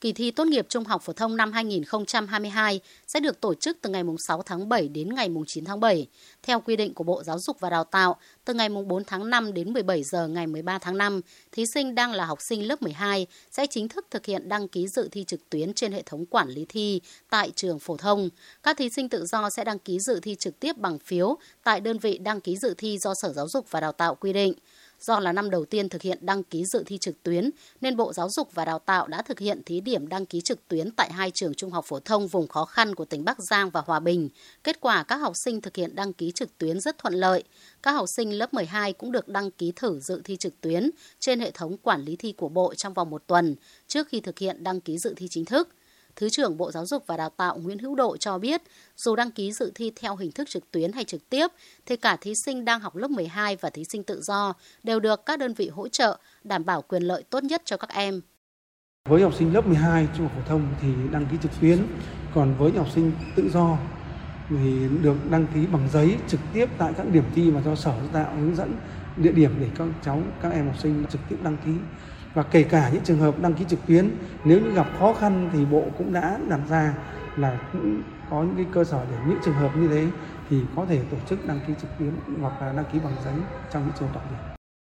Kỳ thi tốt nghiệp trung học phổ thông năm 2022 sẽ được tổ chức từ ngày 6 tháng 7 đến ngày 9 tháng 7. Theo quy định của Bộ Giáo dục và Đào tạo, từ ngày 4 tháng 5 đến 17 giờ ngày 13 tháng 5, thí sinh đang là học sinh lớp 12 sẽ chính thức thực hiện đăng ký dự thi trực tuyến trên hệ thống quản lý thi tại trường phổ thông. Các thí sinh tự do sẽ đăng ký dự thi trực tiếp bằng phiếu tại đơn vị đăng ký dự thi do Sở Giáo dục và Đào tạo quy định. Do là năm đầu tiên thực hiện đăng ký dự thi trực tuyến, nên Bộ Giáo dục và Đào tạo đã thực hiện thí điểm đăng ký trực tuyến tại hai trường trung học phổ thông vùng khó khăn của tỉnh Bắc Giang và Hòa Bình. Kết quả các học sinh thực hiện đăng ký trực tuyến rất thuận lợi. Các học sinh lớp 12 cũng được đăng ký thử dự thi trực tuyến trên hệ thống quản lý thi của Bộ trong vòng một tuần trước khi thực hiện đăng ký dự thi chính thức. Thứ trưởng Bộ Giáo dục và Đào tạo Nguyễn Hữu Độ cho biết, dù đăng ký dự thi theo hình thức trực tuyến hay trực tiếp, thì cả thí sinh đang học lớp 12 và thí sinh tự do đều được các đơn vị hỗ trợ đảm bảo quyền lợi tốt nhất cho các em. Với học sinh lớp 12 trung học phổ thông thì đăng ký trực tuyến, còn với học sinh tự do thì được đăng ký bằng giấy trực tiếp tại các điểm thi mà do sở tạo hướng dẫn địa điểm để các cháu các em học sinh trực tiếp đăng ký và kể cả những trường hợp đăng ký trực tuyến, nếu như gặp khó khăn thì bộ cũng đã đặt ra là cũng có những cái cơ sở để những trường hợp như thế thì có thể tổ chức đăng ký trực tuyến hoặc là đăng ký bằng giấy trong những trường hợp đặc biệt.